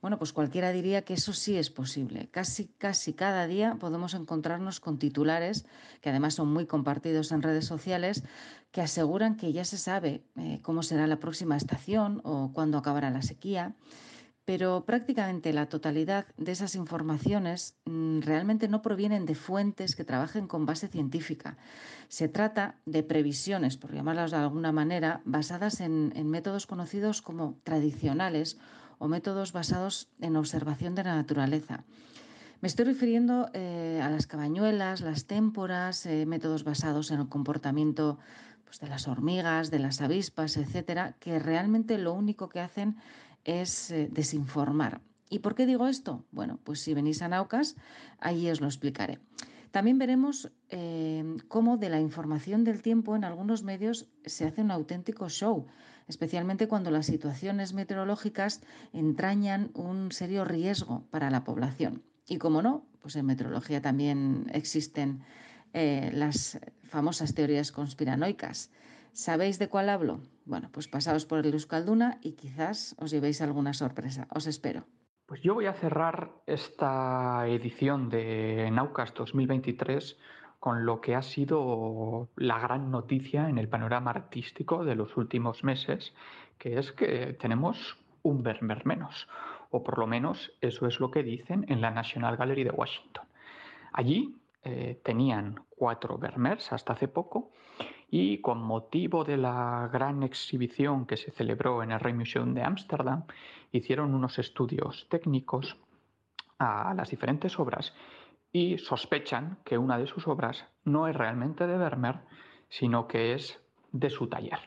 bueno, pues cualquiera diría que eso sí es posible. Casi, casi cada día podemos encontrarnos con titulares, que además son muy compartidos en redes sociales, que aseguran que ya se sabe cómo será la próxima estación o cuándo acabará la sequía pero prácticamente la totalidad de esas informaciones mm, realmente no provienen de fuentes que trabajen con base científica. Se trata de previsiones, por llamarlas de alguna manera, basadas en, métodos conocidos como tradicionales o métodos basados en observación de la naturaleza. Me estoy refiriendo eh, a las cabañuelas, las témporas, eh, métodos basados en el comportamiento pues, de las hormigas, de las avispas, etcétera, que realmente lo único que hacen es eh, desinformar. ¿Y por qué digo esto? Bueno, pues si venís a Naucas, allí os lo explicaré. También veremos eh, cómo de la información del tiempo en algunos medios se hace un auténtico show, especialmente cuando las situaciones meteorológicas entrañan un serio riesgo para la población. Y como no, pues en meteorología también existen eh, las famosas teorías conspiranoicas. ¿Sabéis de cuál hablo? Bueno, pues pasaos por el Euskalduna y quizás os llevéis alguna sorpresa. Os espero. Pues yo voy a cerrar esta edición de Naucas 2023 con lo que ha sido la gran noticia en el panorama artístico de los últimos meses, que es que tenemos un Vermeer menos, o por lo menos eso es lo que dicen en la National Gallery de Washington. Allí eh, tenían cuatro Vermeers hasta hace poco y con motivo de la gran exhibición que se celebró en el Rijksmuseum de Ámsterdam, hicieron unos estudios técnicos a las diferentes obras y sospechan que una de sus obras no es realmente de Vermeer, sino que es de su taller.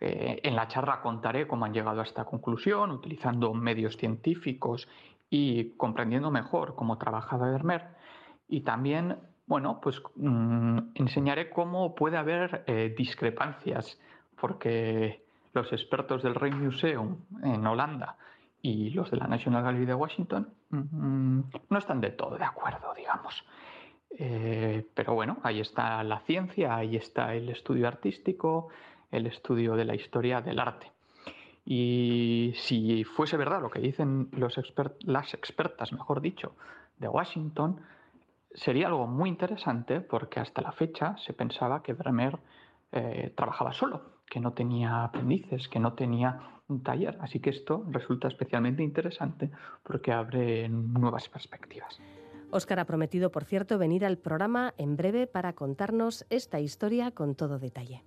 Eh, en la charla contaré cómo han llegado a esta conclusión, utilizando medios científicos y comprendiendo mejor cómo trabajaba Vermeer, y también bueno, pues mm, enseñaré cómo puede haber eh, discrepancias, porque los expertos del Rijksmuseum en Holanda y los de la National Gallery de Washington mm, no están de todo de acuerdo, digamos. Eh, pero bueno, ahí está la ciencia, ahí está el estudio artístico, el estudio de la historia del arte. Y si fuese verdad lo que dicen las expertas, mejor dicho, de Washington, sería algo muy interesante porque hasta la fecha se pensaba que Vermeer eh, trabajaba solo, que no tenía aprendices, que no tenía un taller. Así que esto resulta especialmente interesante porque abre nuevas perspectivas. Óscar ha prometido, por cierto, venir al programa en breve para contarnos esta historia con todo detalle.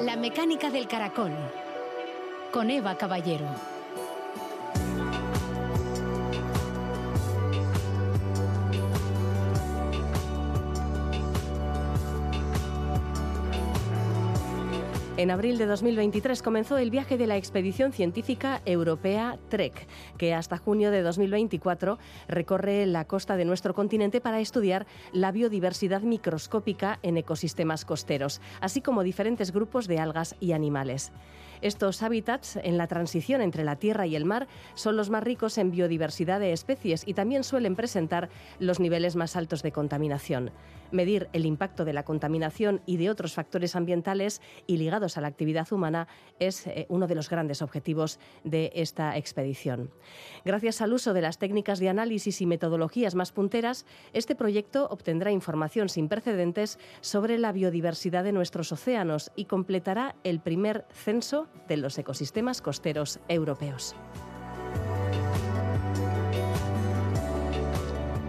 La mecánica del caracol. Con Eva Caballero. En abril de 2023 comenzó el viaje de la expedición científica europea TREC, que hasta junio de 2024 recorre la costa de nuestro continente para estudiar la biodiversidad microscópica en ecosistemas costeros, así como diferentes grupos de algas y animales. Estos hábitats en la transición entre la tierra y el mar son los más ricos en biodiversidad de especies y también suelen presentar los niveles más altos de contaminación. Medir el impacto de la contaminación y de otros factores ambientales y ligados a la actividad humana es eh, uno de los grandes objetivos de esta expedición. Gracias al uso de las técnicas de análisis y metodologías más punteras, este proyecto obtendrá información sin precedentes sobre la biodiversidad de nuestros océanos y completará el primer censo de los ecosistemas costeros europeos.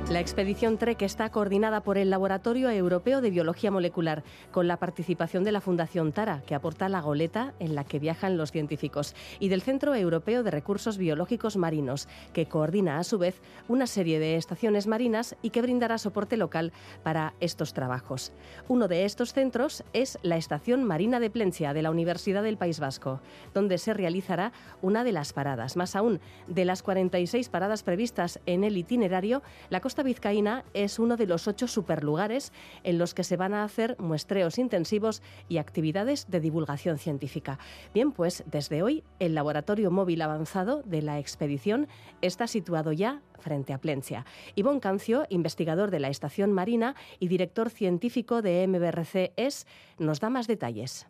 La expedición TREC está coordinada por el Laboratorio Europeo de Biología Molecular, con la participación de la Fundación Tara, que aporta la goleta en la que viajan los científicos, y del Centro Europeo de Recursos Biológicos Marinos, que coordina a su vez una serie de estaciones marinas y que brindará soporte local para estos trabajos. Uno de estos centros es la Estación Marina de Plencia de la Universidad del País Vasco, donde se realizará una de las paradas. Más aún, de las 46 paradas previstas en el itinerario, la costa vizcaína es uno de los ocho superlugares en los que se van a hacer muestreos intensivos y actividades de divulgación científica. Bien, pues desde hoy el laboratorio móvil avanzado de la expedición está situado ya frente a Plencia. Ivonne Cancio, investigador de la estación marina y director científico de MBRC ES, nos da más detalles.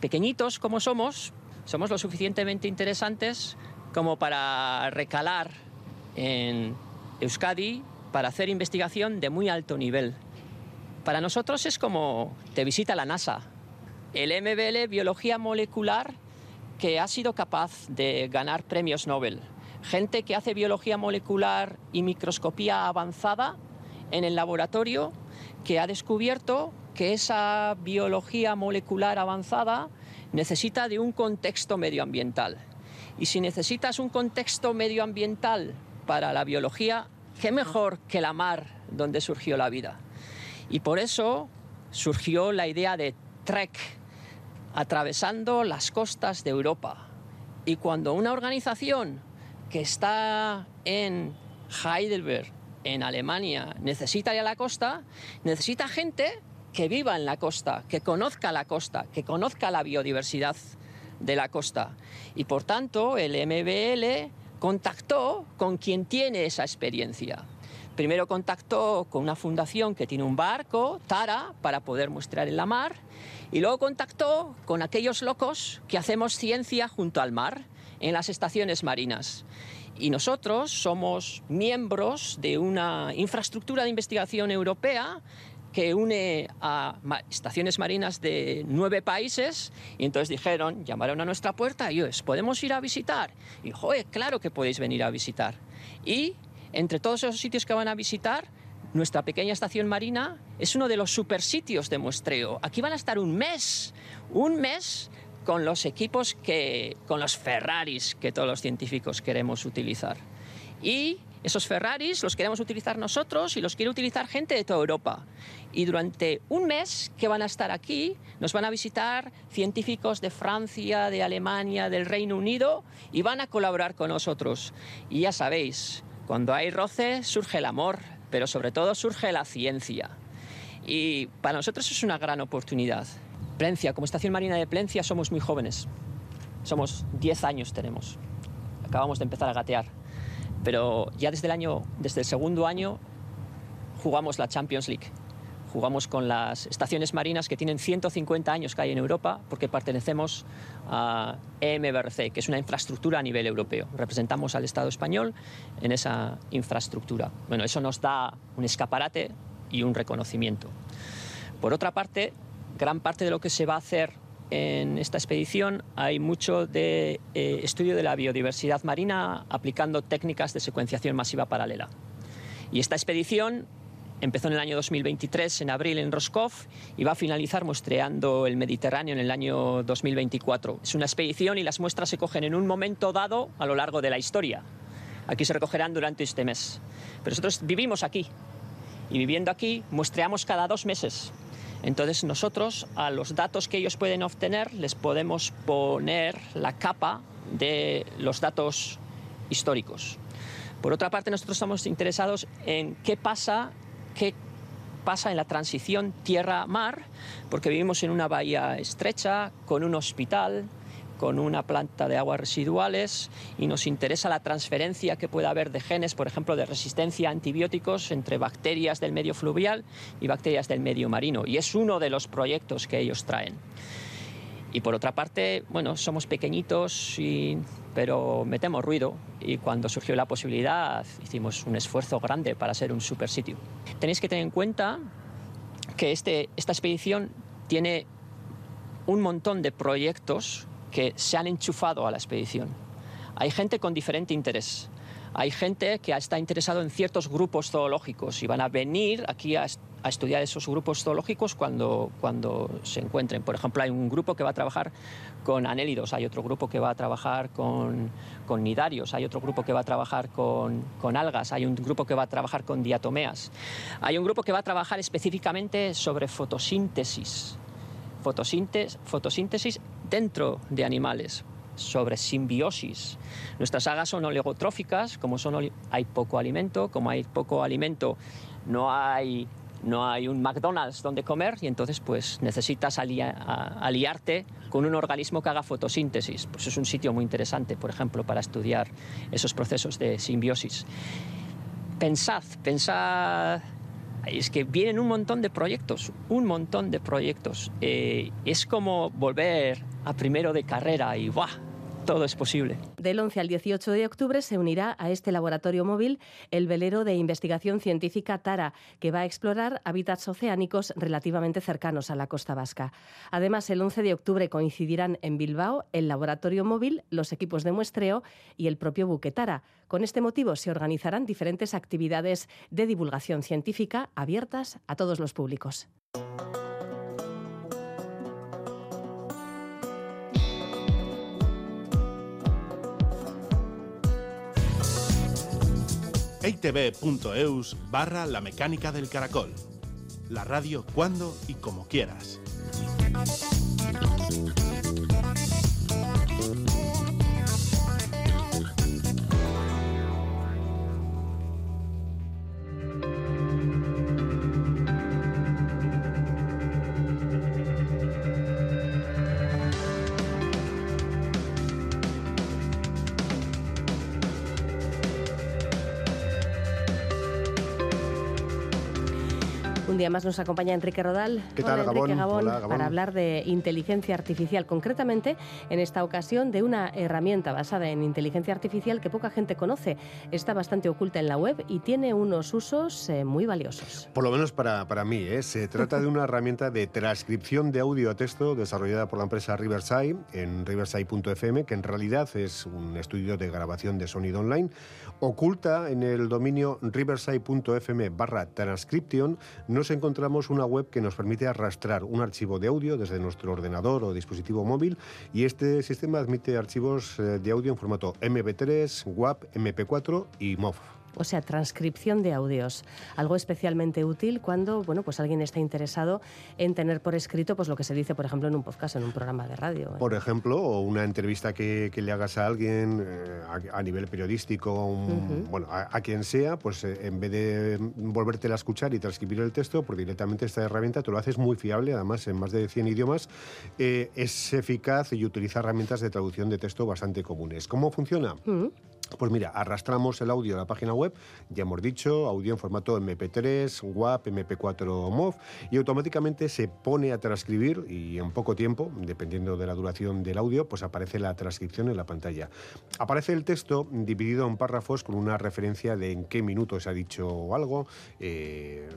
Pequeñitos como somos, somos lo suficientemente interesantes como para recalar en Euskadi para hacer investigación de muy alto nivel. Para nosotros es como te visita la NASA. El MBL Biología Molecular que ha sido capaz de ganar premios Nobel. Gente que hace biología molecular y microscopía avanzada en el laboratorio que ha descubierto que esa biología molecular avanzada necesita de un contexto medioambiental. Y si necesitas un contexto medioambiental para la biología, ¿Qué mejor que la mar donde surgió la vida? Y por eso surgió la idea de Trek, atravesando las costas de Europa. Y cuando una organización que está en Heidelberg, en Alemania, necesita ir a la costa, necesita gente que viva en la costa, que conozca la costa, que conozca la biodiversidad de la costa. Y por tanto, el MBL contactó con quien tiene esa experiencia. Primero contactó con una fundación que tiene un barco, Tara, para poder mostrar en la mar, y luego contactó con aquellos locos que hacemos ciencia junto al mar, en las estaciones marinas. Y nosotros somos miembros de una infraestructura de investigación europea que une a estaciones marinas de nueve países y entonces dijeron, llamaron a nuestra puerta y os podemos ir a visitar. Y joder, claro que podéis venir a visitar. Y entre todos esos sitios que van a visitar, nuestra pequeña estación marina es uno de los supersitios de muestreo. Aquí van a estar un mes, un mes con los equipos que, con los Ferraris que todos los científicos queremos utilizar. Y esos Ferraris los queremos utilizar nosotros y los quiere utilizar gente de toda Europa. Y durante un mes que van a estar aquí, nos van a visitar científicos de Francia, de Alemania, del Reino Unido y van a colaborar con nosotros. Y ya sabéis, cuando hay roce surge el amor, pero sobre todo surge la ciencia. Y para nosotros es una gran oportunidad. Plencia, como Estación Marina de Plencia, somos muy jóvenes. Somos 10 años tenemos. Acabamos de empezar a gatear pero ya desde el, año, desde el segundo año jugamos la Champions League. Jugamos con las estaciones marinas que tienen 150 años que hay en Europa porque pertenecemos a EMBRC, que es una infraestructura a nivel europeo. Representamos al Estado español en esa infraestructura. Bueno, eso nos da un escaparate y un reconocimiento. Por otra parte, gran parte de lo que se va a hacer en esta expedición hay mucho de eh, estudio de la biodiversidad marina aplicando técnicas de secuenciación masiva paralela. Y esta expedición empezó en el año 2023, en abril, en Roscoff, y va a finalizar muestreando el Mediterráneo en el año 2024. Es una expedición y las muestras se cogen en un momento dado a lo largo de la historia. Aquí se recogerán durante este mes. Pero nosotros vivimos aquí, y viviendo aquí muestreamos cada dos meses Entonces nosotros a los datos que ellos pueden obtener les podemos poner la capa de los datos históricos. Por otra parte, nosotros estamos interesados en qué pasa, qué pasa en la transición tierra-mar, porque vivimos en una bahía estrecha, con un hospital, con una planta de aguas residuales y nos interesa la transferencia que pueda haber de genes, por ejemplo, de resistencia a antibióticos entre bacterias del medio fluvial y bacterias del medio marino. Y es uno de los proyectos que ellos traen. Y por otra parte, bueno, somos pequeñitos, pero metemos ruido y cuando surgió la posibilidad hicimos un esfuerzo grande para ser un super sitio. Tenéis que tener en cuenta que este, esta expedición tiene un montón de proyectos que se han enchufado a la expedición. Hay gente con diferente interés. Hay gente que está interesado en ciertos grupos zoológicos y van a venir aquí a, estudiar esos grupos zoológicos cuando, cuando se encuentren. Por ejemplo, hay un grupo que va a trabajar con anélidos, hay otro grupo que va a trabajar con, con nidarios, hay otro grupo que va a trabajar con, con, algas, hay un grupo que va a trabajar con diatomeas, hay un grupo que va a trabajar específicamente sobre fotosíntesis, fotosíntesis, dentro de animales sobre simbiosis. Nuestras algas son oligotróficas, como son, hay poco alimento, como hay poco alimento no hay no hay un McDonald's donde comer y entonces pues necesitas aliarte con un organismo que haga fotosíntesis. Pues es un sitio muy interesante, por ejemplo, para estudiar esos procesos de simbiosis. Pensad, pensad, es que vienen un montón de proyectos, un montón de proyectos. Eh, es como volver a primero de carrera y ¡buah! Todo es posible. Del 11 al 18 de octubre se unirá a este laboratorio móvil el velero de investigación científica Tara, que va a explorar hábitats oceánicos relativamente cercanos a la costa vasca. Además, el 11 de octubre coincidirán en Bilbao el laboratorio móvil, los equipos de muestreo y el propio buque Tara. Con este motivo se organizarán diferentes actividades de divulgación científica abiertas a todos los públicos. itv.eus barra la mecánica del caracol. La radio cuando y como quieras. Un día más nos acompaña Enrique Rodal. ¿Qué tal, Hola, Enrique Gabón? Gabón, Hola, Gabón. para hablar de inteligencia artificial, concretamente en esta ocasión de una herramienta basada en inteligencia artificial que poca gente conoce. Está bastante oculta en la web y tiene unos usos eh, muy valiosos. Por lo menos para, para mí, ¿eh? se trata de una herramienta de transcripción de audio a texto desarrollada por la empresa Riverside en riverside.fm, que en realidad es un estudio de grabación de sonido online. Oculta en el dominio riverside.fm barra transcription, nos encontramos una web que nos permite arrastrar un archivo de audio desde nuestro ordenador o dispositivo móvil y este sistema admite archivos eh, de audio en formato MP3, WAP, MP4 y MOV. O sea, transcripción de audios, algo especialmente útil cuando, bueno, pues alguien está interesado en tener por escrito pues lo que se dice, por ejemplo, en un podcast, en un programa de radio. ¿eh? Por ejemplo, o una entrevista que, que le hagas a alguien eh, a, a nivel periodístico, un- Ujú. bueno, a, a quien sea, pues eh, en vez de volvértela a escuchar y transcribir el texto, pues directamente esta herramienta te lo haces muy fiable, además en más de 100 idiomas, eh, es eficaz y utiliza herramientas de traducción de texto bastante comunes. ¿Cómo funciona? Mm. Pues mira, arrastramos el audio a la página web, ya hemos dicho, audio en formato MP3, WAP, MP4 MOV, y automáticamente se pone a transcribir y en poco tiempo, dependiendo de la duración del audio, pues aparece la transcripción en la pantalla. Aparece el texto dividido en párrafos con una referencia de en qué minuto se ha dicho algo, eh,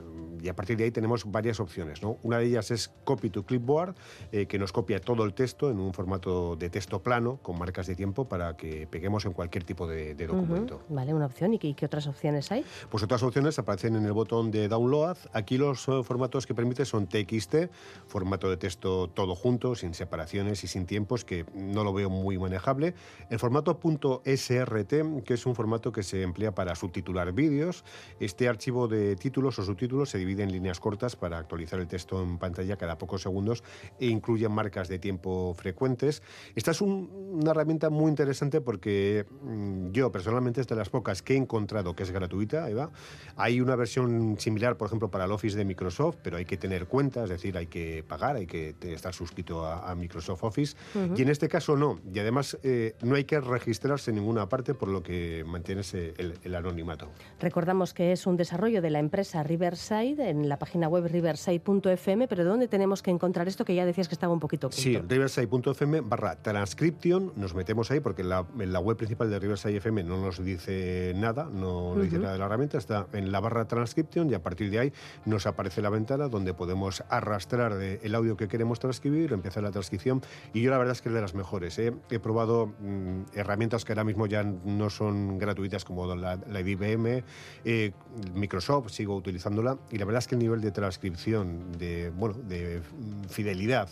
y a partir de ahí tenemos varias opciones. Una de ellas es Copy to Clipboard, eh, que nos copia todo el texto en un formato de texto plano, con marcas de tiempo, para que peguemos en cualquier tipo de de, documento. Vale, una opción. ¿Y qué, otras opciones hay? Pues otras opciones aparecen en el botón de download. Aquí los eh, formatos que permite son TXT, formato de texto todo junto, sin separaciones y sin tiempos, que no lo veo muy manejable. El formato .srt, que es un formato que se emplea para subtitular vídeos. Este archivo de títulos o subtítulos se divide en líneas cortas para actualizar el texto en pantalla cada pocos segundos e incluye marcas de tiempo frecuentes. Esta es una herramienta muy interesante porque mm, yo personalmente es de las pocas que he encontrado que es gratuita, Eva. Hay una versión similar, por ejemplo, para el Office de Microsoft, pero hay que tener cuenta, es decir, hay que pagar, hay que estar suscrito a, Microsoft Office. Y en este caso no. Y además eh, no hay que registrarse en ninguna parte, por lo que mantienes el, el anonimato. Recordamos que es un desarrollo de la empresa Riverside en la página web riverside.fm, pero ¿dónde tenemos que encontrar esto que ya decías que estaba un poquito oculto? Sí, riverside.fm barra transcription, nos metemos ahí porque en la, web principal de Riverside FM no nos dice nada, no nos dice nada de la herramienta, está en la barra transcription y a partir de ahí nos aparece la ventana donde podemos arrastrar el audio que queremos transcribir, empezar la transcripción y yo la verdad es que es de las mejores. ¿eh? He probado mm, herramientas que ahora mismo ya no son gratuitas como la, la IBM, eh, Microsoft, sigo utilizándola y la verdad es que el nivel de transcripción, de, bueno, de fidelidad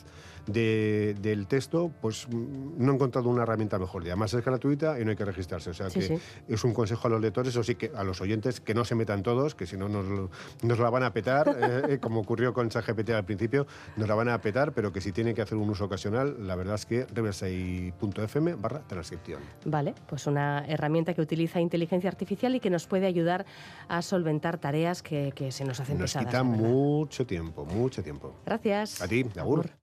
del texto, pues mm, no he encontrado una herramienta mejor. Y además es gratuita y no hay que registrarse. O sea que es un consejo a los lectores, o sí que a los oyentes, que no se metan todos, que si no nos, nos, la van a petar, *laughs* eh, eh, como ocurrió con ChatGPT al principio, nos la van a petar, pero que si tienen que hacer un uso ocasional, la verdad es que reversei.fm barra transcripción. Vale, pues una herramienta que utiliza inteligencia artificial y que nos puede ayudar a solventar tareas que, se nos hacen nos pesadas. Nos quita mucho tiempo, mucho tiempo. Gracias. A ti, agur.